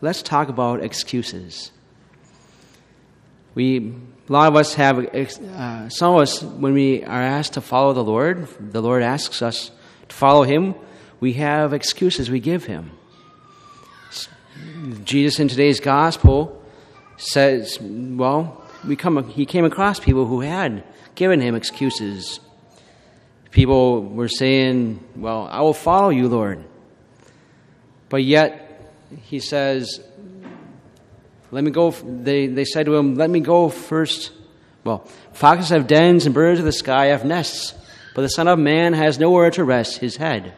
let's talk about excuses. We, a lot of us have, uh, some of us, when we are asked to follow the Lord, the Lord asks us to follow Him, we have excuses we give Him. Jesus in today's gospel says, well, we come, he came across people who had given him excuses. People were saying, Well, I will follow you, Lord. But yet, he says, Let me go. They, they said to him, Let me go first. Well, foxes have dens and birds of the sky have nests, but the Son of Man has nowhere to rest his head.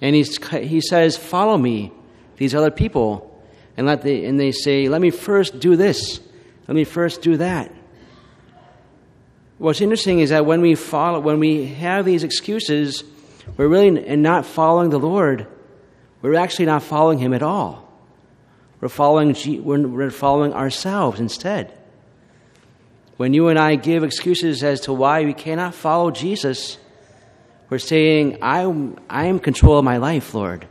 And he's, he says, Follow me, these other people. And, let the, and they say, Let me first do this. Let me first do that. What's interesting is that when we follow, when we have these excuses, we're really not following the Lord. We're actually not following Him at all. We're following, we're following ourselves instead. When you and I give excuses as to why we cannot follow Jesus, we're saying, I'm, I am control of my life, Lord,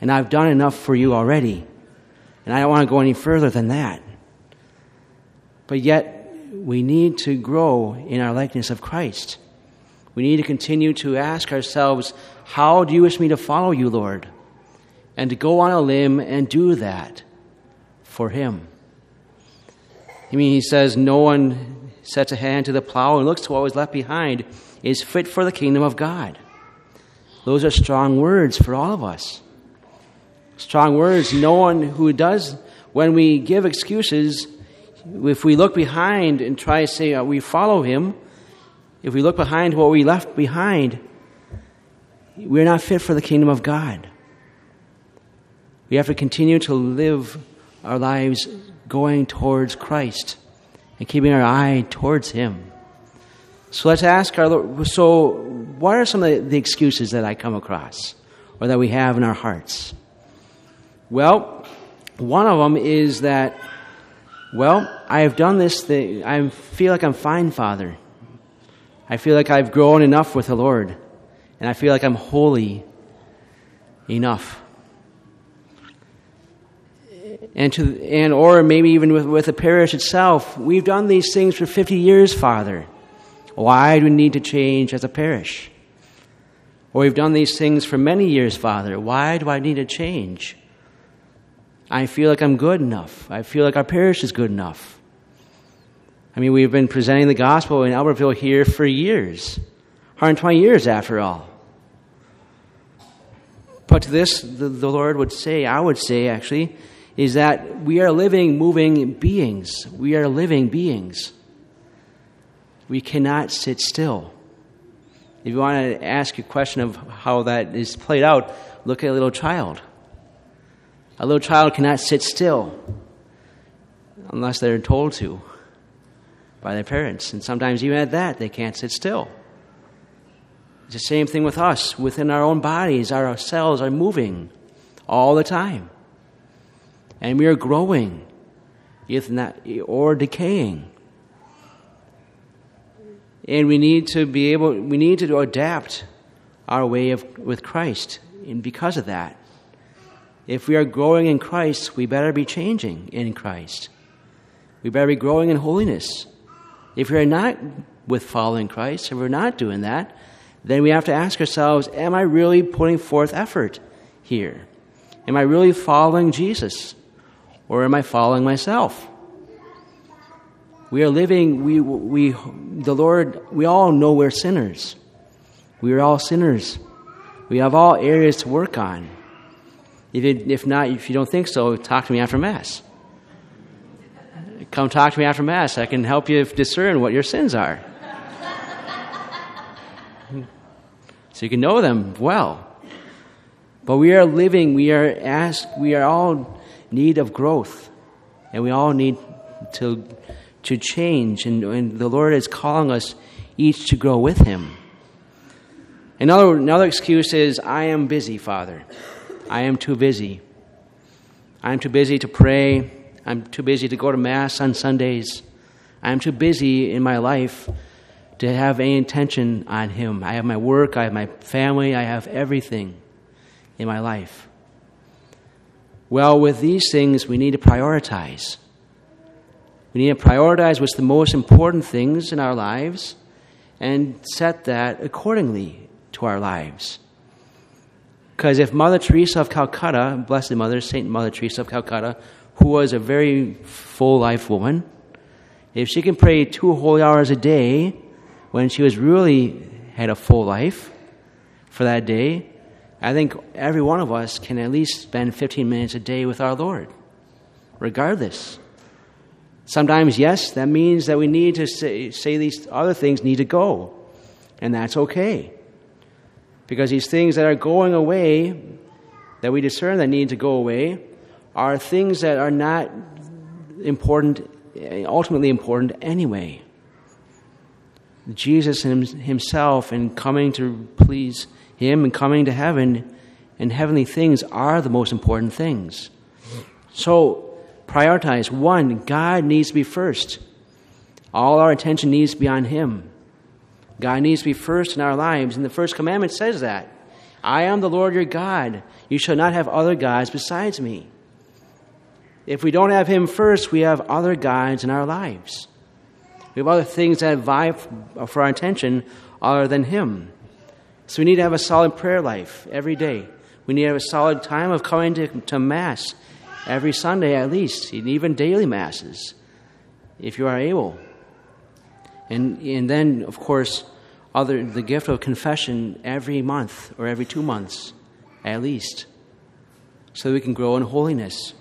and I've done enough for you already, and I don't want to go any further than that. But yet, we need to grow in our likeness of Christ. We need to continue to ask ourselves, How do you wish me to follow you, Lord? And to go on a limb and do that for Him. I mean, he says, No one sets a hand to the plow and looks to what was left behind is fit for the kingdom of God. Those are strong words for all of us. Strong words. No one who does, when we give excuses, if we look behind and try to say uh, we follow him, if we look behind what we left behind, we're not fit for the kingdom of God. We have to continue to live our lives going towards Christ and keeping our eye towards Him. So let's ask our Lord, so what are some of the excuses that I come across or that we have in our hearts? Well, one of them is that well, I have done this thing. I feel like I'm fine, Father. I feel like I've grown enough with the Lord. And I feel like I'm holy enough. And, to, and or maybe even with, with the parish itself, we've done these things for 50 years, Father. Why do we need to change as a parish? Or we've done these things for many years, Father. Why do I need to change? I feel like I'm good enough. I feel like our parish is good enough. I mean, we've been presenting the gospel in Albertville here for years 120 years after all. But to this, the, the Lord would say, I would say actually, is that we are living, moving beings. We are living beings. We cannot sit still. If you want to ask a question of how that is played out, look at a little child. A little child cannot sit still unless they're told to by their parents. And sometimes, even at that, they can't sit still. It's the same thing with us. Within our own bodies, our cells are moving all the time. And we are growing, if not, or decaying. And we need to be able, we need to adapt our way of, with Christ. And because of that, if we are growing in Christ, we better be changing in Christ. We better be growing in holiness. If we are not with following Christ, if we're not doing that, then we have to ask ourselves Am I really putting forth effort here? Am I really following Jesus? Or am I following myself? We are living, we, we, the Lord, we all know we're sinners. We are all sinners. We have all areas to work on. If, it, if not, if you don't think so, talk to me after Mass. Come talk to me after Mass. I can help you discern what your sins are. so you can know them well. But we are living, we are asked, we are all need of growth. And we all need to, to change. And, and the Lord is calling us each to grow with Him. Another, another excuse is, I am busy, Father. I am too busy. I'm too busy to pray. I'm too busy to go to Mass on Sundays. I'm too busy in my life to have any intention on Him. I have my work, I have my family, I have everything in my life. Well, with these things, we need to prioritize. We need to prioritize what's the most important things in our lives and set that accordingly to our lives. Because if Mother Teresa of Calcutta, Blessed Mother, Saint Mother Teresa of Calcutta, who was a very full life woman, if she can pray two holy hours a day when she was really had a full life for that day, I think every one of us can at least spend 15 minutes a day with our Lord, regardless. Sometimes, yes, that means that we need to say, say these other things need to go, and that's okay. Because these things that are going away, that we discern that need to go away, are things that are not important, ultimately important anyway. Jesus himself in coming to please him and coming to heaven and heavenly things are the most important things. So, prioritize. One, God needs to be first. All our attention needs to be on Him. God needs to be first in our lives, and the first commandment says that. I am the Lord your God. You shall not have other gods besides me. If we don't have Him first, we have other gods in our lives. We have other things that vie for our attention other than Him. So we need to have a solid prayer life every day. We need to have a solid time of coming to, to Mass every Sunday at least, and even daily masses, if you are able. And, and then, of course, other, the gift of confession every month or every two months at least, so we can grow in holiness.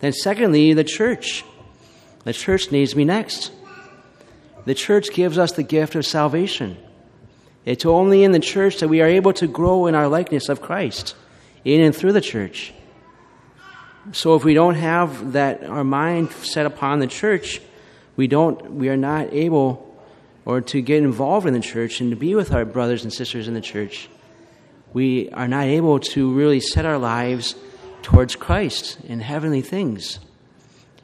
Then, secondly, the church. The church needs me next. The church gives us the gift of salvation. It's only in the church that we are able to grow in our likeness of Christ, in and through the church. So if we don't have that our mind set upon the church, we don't we are not able or to get involved in the church and to be with our brothers and sisters in the church. We are not able to really set our lives towards Christ and heavenly things.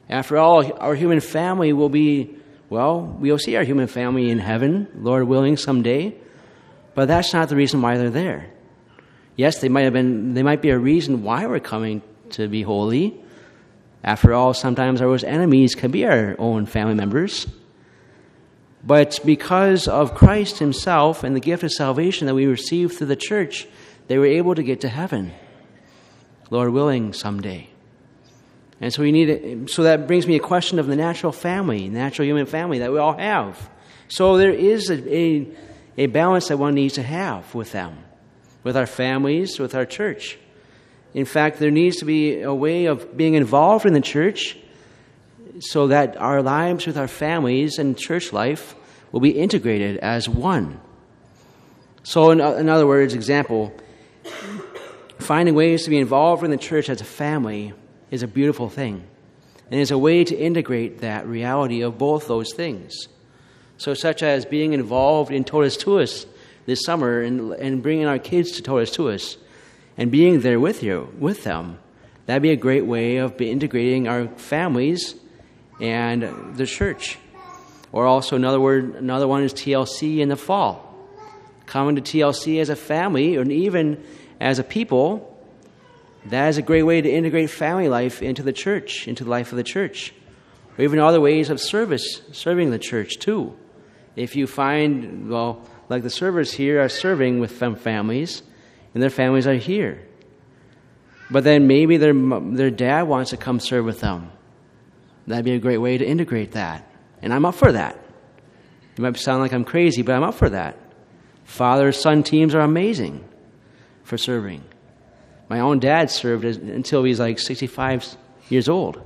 After all, our human family will be, well, we'll see our human family in heaven, Lord willing, someday. But that's not the reason why they're there. Yes, they might have been, they might be a reason why we're coming to be holy. After all, sometimes our worst enemies can be our own family members. But because of Christ Himself and the gift of salvation that we received through the church, they were able to get to heaven. Lord willing, someday. And so we need it, so that brings me a question of the natural family, natural human family that we all have. So there is a, a, a balance that one needs to have with them, with our families, with our church. In fact, there needs to be a way of being involved in the church so that our lives with our families and church life will be integrated as one. So, in, in other words, example, finding ways to be involved in the church as a family is a beautiful thing. And is a way to integrate that reality of both those things. So, such as being involved in Totus Tuus this summer and, and bringing our kids to Totus Tuus and being there with you, with them, that'd be a great way of integrating our families and the church. Or also another word, another one is TLC in the fall. Coming to TLC as a family, and even as a people, that is a great way to integrate family life into the church, into the life of the church. Or even other ways of service, serving the church too. If you find, well, like the servers here are serving with some families, and their families are here. But then maybe their, their dad wants to come serve with them. That'd be a great way to integrate that. And I'm up for that. It might sound like I'm crazy, but I'm up for that. Father son teams are amazing for serving. My own dad served until he was like 65 years old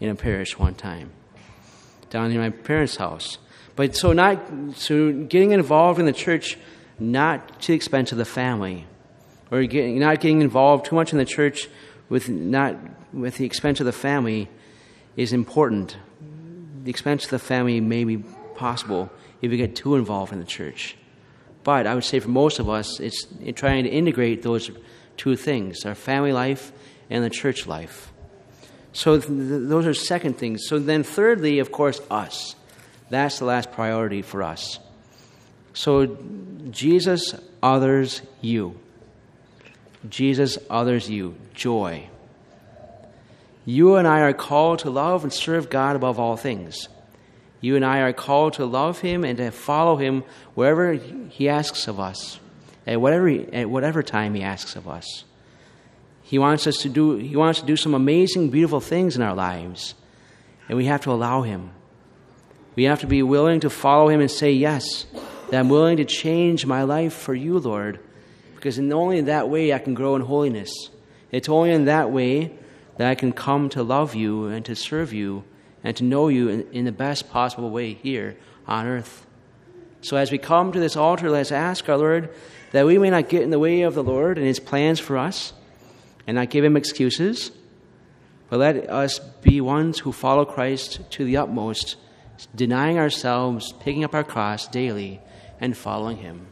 in a parish one time down in my parents' house. But so not so getting involved in the church not to the expense of the family or getting, not getting involved too much in the church with not with the expense of the family is important. The expense of the family may be possible if you get too involved in the church. But I would say for most of us, it's trying to integrate those two things our family life and the church life. So th- those are second things. So then, thirdly, of course, us. That's the last priority for us. So Jesus others you. Jesus others you. Joy. You and I are called to love and serve God above all things. You and I are called to love Him and to follow Him wherever He asks of us, at whatever, at whatever time He asks of us. He wants us to do, He wants to do some amazing, beautiful things in our lives, and we have to allow Him. We have to be willing to follow Him and say, Yes, that I'm willing to change my life for you, Lord, because in only in that way I can grow in holiness. It's only in that way that I can come to love you and to serve you and to know you in, in the best possible way here on earth. So as we come to this altar, let's ask our Lord that we may not get in the way of the Lord and His plans for us and not give Him excuses, but let us be ones who follow Christ to the utmost, denying ourselves, picking up our cross daily, and following Him.